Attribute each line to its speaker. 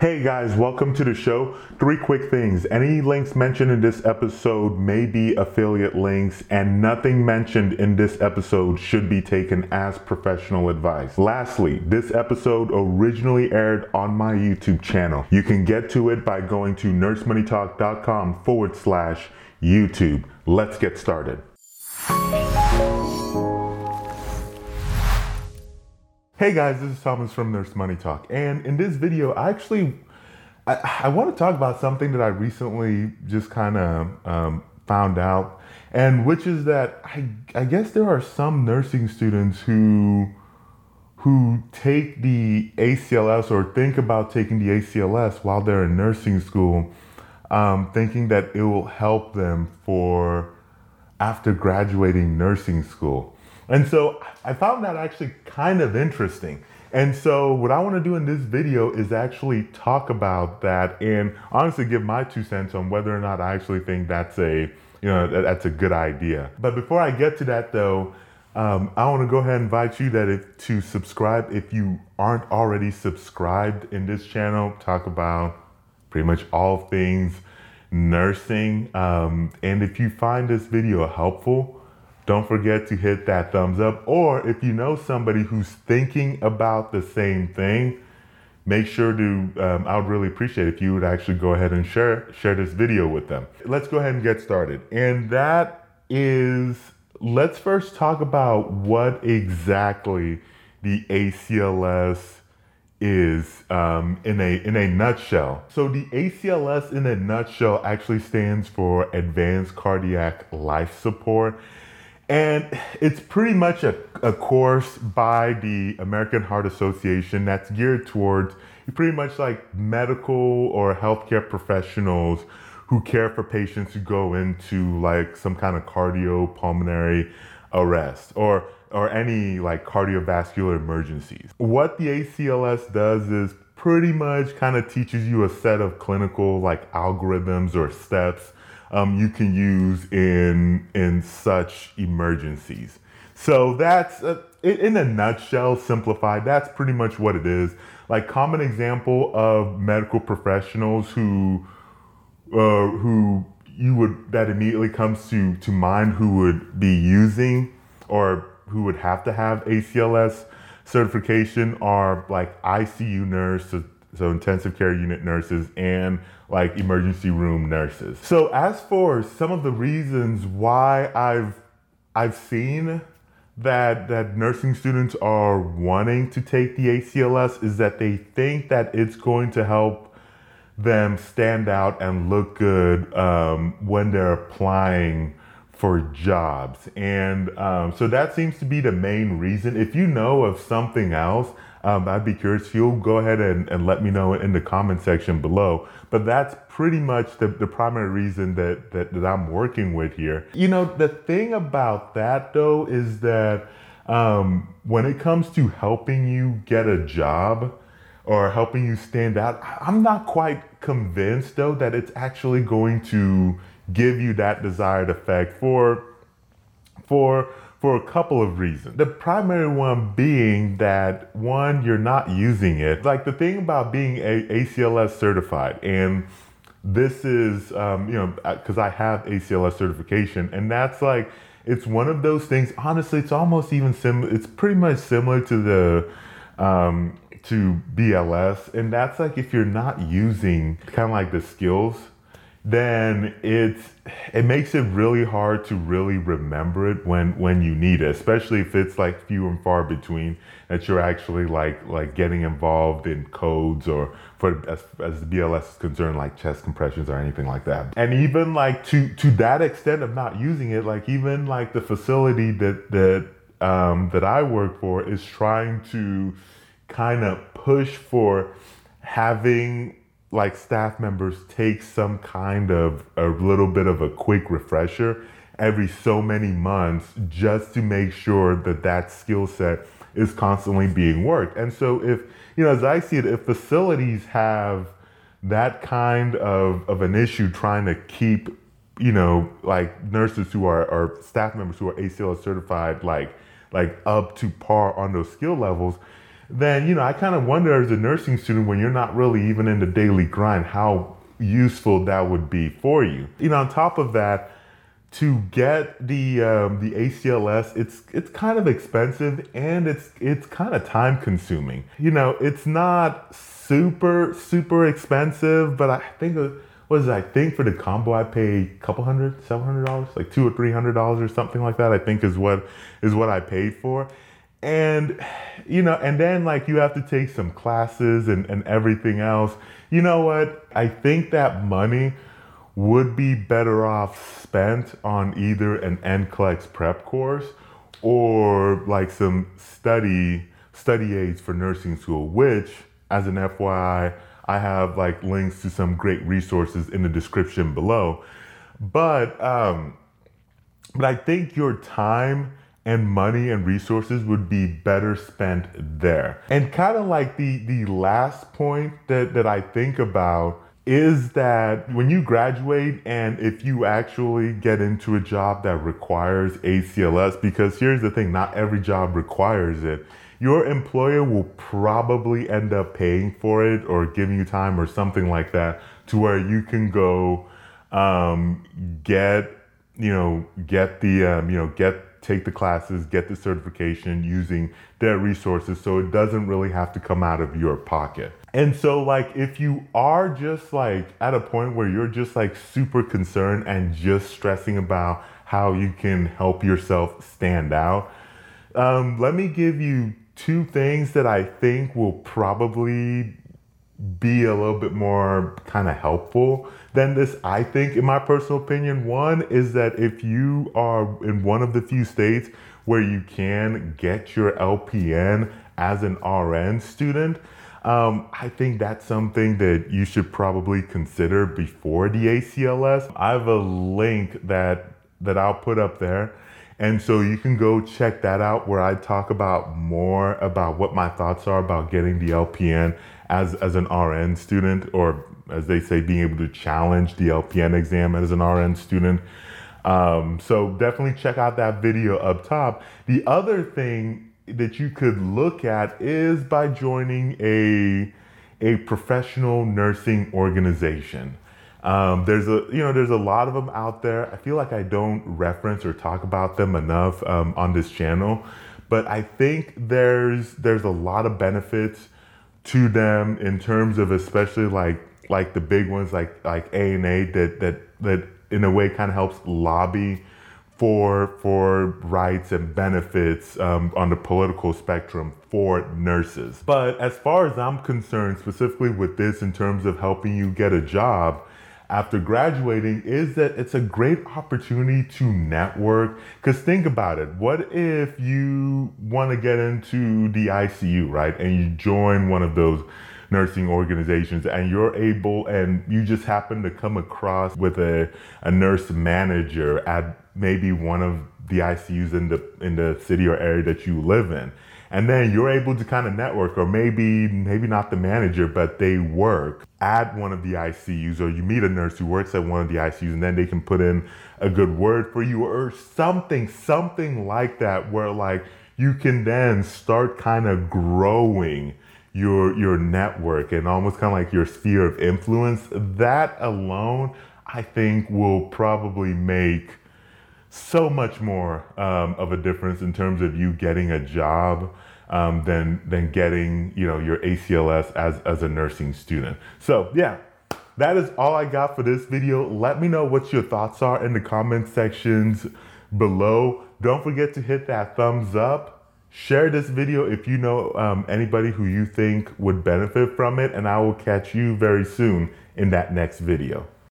Speaker 1: Hey guys, welcome to the show. Three quick things. Any links mentioned in this episode may be affiliate links, and nothing mentioned in this episode should be taken as professional advice. Lastly, this episode originally aired on my YouTube channel. You can get to it by going to nursemoneytalk.com forward slash YouTube. Let's get started. Hey guys, this is Thomas from Nurse Money Talk, and in this video, I actually I, I want to talk about something that I recently just kind of um, found out, and which is that I I guess there are some nursing students who who take the ACLS or think about taking the ACLS while they're in nursing school, um, thinking that it will help them for after graduating nursing school. And so I found that actually kind of interesting. And so what I want to do in this video is actually talk about that and honestly give my two cents on whether or not I actually think that's a, you know, that's a good idea. But before I get to that though, um, I want to go ahead and invite you that if to subscribe if you aren't already subscribed in this channel. Talk about pretty much all things nursing. Um, and if you find this video helpful, don't forget to hit that thumbs up. Or if you know somebody who's thinking about the same thing, make sure to, um, I would really appreciate if you would actually go ahead and share, share this video with them. Let's go ahead and get started. And that is, let's first talk about what exactly the ACLS is um, in a in a nutshell. So the ACLS in a nutshell actually stands for Advanced Cardiac Life Support. And it's pretty much a, a course by the American Heart Association that's geared towards pretty much like medical or healthcare professionals who care for patients who go into like some kind of cardiopulmonary arrest or or any like cardiovascular emergencies. What the ACLS does is pretty much kind of teaches you a set of clinical like algorithms or steps um, you can use in in such emergencies. So that's uh, in a nutshell, simplified. That's pretty much what it is. Like common example of medical professionals who uh, who you would that immediately comes to to mind who would be using or who would have to have ACLS certification are like ICU nurses, so intensive care unit nurses and like emergency room nurses. So as for some of the reasons why I've I've seen that that nursing students are wanting to take the ACLS is that they think that it's going to help them stand out and look good um, when they're applying for jobs. And um, so that seems to be the main reason. If you know of something else, um, I'd be curious if you'll go ahead and, and let me know in the comment section below. But that's pretty much the, the primary reason that, that, that I'm working with here. You know, the thing about that though is that um, when it comes to helping you get a job or helping you stand out, I'm not quite convinced though that it's actually going to give you that desired effect for for for a couple of reasons. The primary one being that one, you're not using it. Like the thing about being a ACLS certified, and this is, um, you know, because I have ACLS certification, and that's like, it's one of those things. Honestly, it's almost even similar. It's pretty much similar to the um, to BLS, and that's like if you're not using kind of like the skills then it's it makes it really hard to really remember it when when you need it especially if it's like few and far between that you're actually like like getting involved in codes or for as, as the bls is concerned like chest compressions or anything like that. And even like to to that extent of not using it like even like the facility that that um, that i work for is trying to kind of push for having like staff members take some kind of a little bit of a quick refresher every so many months just to make sure that that skill set is constantly being worked. And so if, you know, as I see it, if facilities have that kind of, of an issue trying to keep, you know, like nurses who are, or staff members who are ACLS certified, like, like up to par on those skill levels, then you know I kind of wonder as a nursing student when you're not really even in the daily grind how useful that would be for you. You know, on top of that, to get the um, the ACLS, it's it's kind of expensive and it's it's kind of time consuming. You know, it's not super super expensive, but I think uh, it? I think for the combo I pay a couple hundred, seven hundred dollars, like two or three hundred dollars or something like that. I think is what is what I paid for. And you know, and then like you have to take some classes and, and everything else. You know what? I think that money would be better off spent on either an NCLEX prep course or like some study study aids for nursing school, which as an FYI, I have like links to some great resources in the description below. But um, but I think your time and money and resources would be better spent there. And kind of like the the last point that that I think about is that when you graduate and if you actually get into a job that requires ACLS, because here's the thing, not every job requires it. Your employer will probably end up paying for it or giving you time or something like that to where you can go um, get, you know, get the, um, you know, get take the classes, get the certification using their resources so it doesn't really have to come out of your pocket. And so, like, if you are just like at a point where you're just like super concerned and just stressing about how you can help yourself stand out, um, let me give you two things that I think will probably be a little bit more kind of helpful than this. I think, in my personal opinion, one is that if you are in one of the few states where you can get your LPN as an RN student, um, I think that's something that you should probably consider before the ACLS. I have a link that that I'll put up there. And so you can go check that out where I talk about more about what my thoughts are about getting the LPN as, as an RN student, or as they say, being able to challenge the LPN exam as an RN student. Um, so definitely check out that video up top. The other thing that you could look at is by joining a a professional nursing organization. Um, there's a you know there's a lot of them out there. I feel like I don't reference or talk about them enough um, on this channel, but I think there's there's a lot of benefits to them in terms of especially like like the big ones like like ANA that that that in a way kind of helps lobby for for rights and benefits um, on the political spectrum for nurses. But as far as I'm concerned, specifically with this in terms of helping you get a job after graduating, is that it's a great opportunity to network. Because think about it, what if you want to get into the ICU, right, and you join one of those nursing organizations and you're able and you just happen to come across with a, a nurse manager at maybe one of the ICUs in the in the city or area that you live in. And then you're able to kind of network, or maybe maybe not the manager, but they work at one of the ICUs, or you meet a nurse who works at one of the ICUs, and then they can put in a good word for you, or something, something like that, where like you can then start kind of growing your your network and almost kind of like your sphere of influence. That alone, I think, will probably make so much more um, of a difference in terms of you getting a job um, than than getting you know your ACLS as as a nursing student. So yeah, that is all I got for this video. Let me know what your thoughts are in the comment sections below. Don't forget to hit that thumbs up. Share this video if you know um, anybody who you think would benefit from it, and I will catch you very soon in that next video.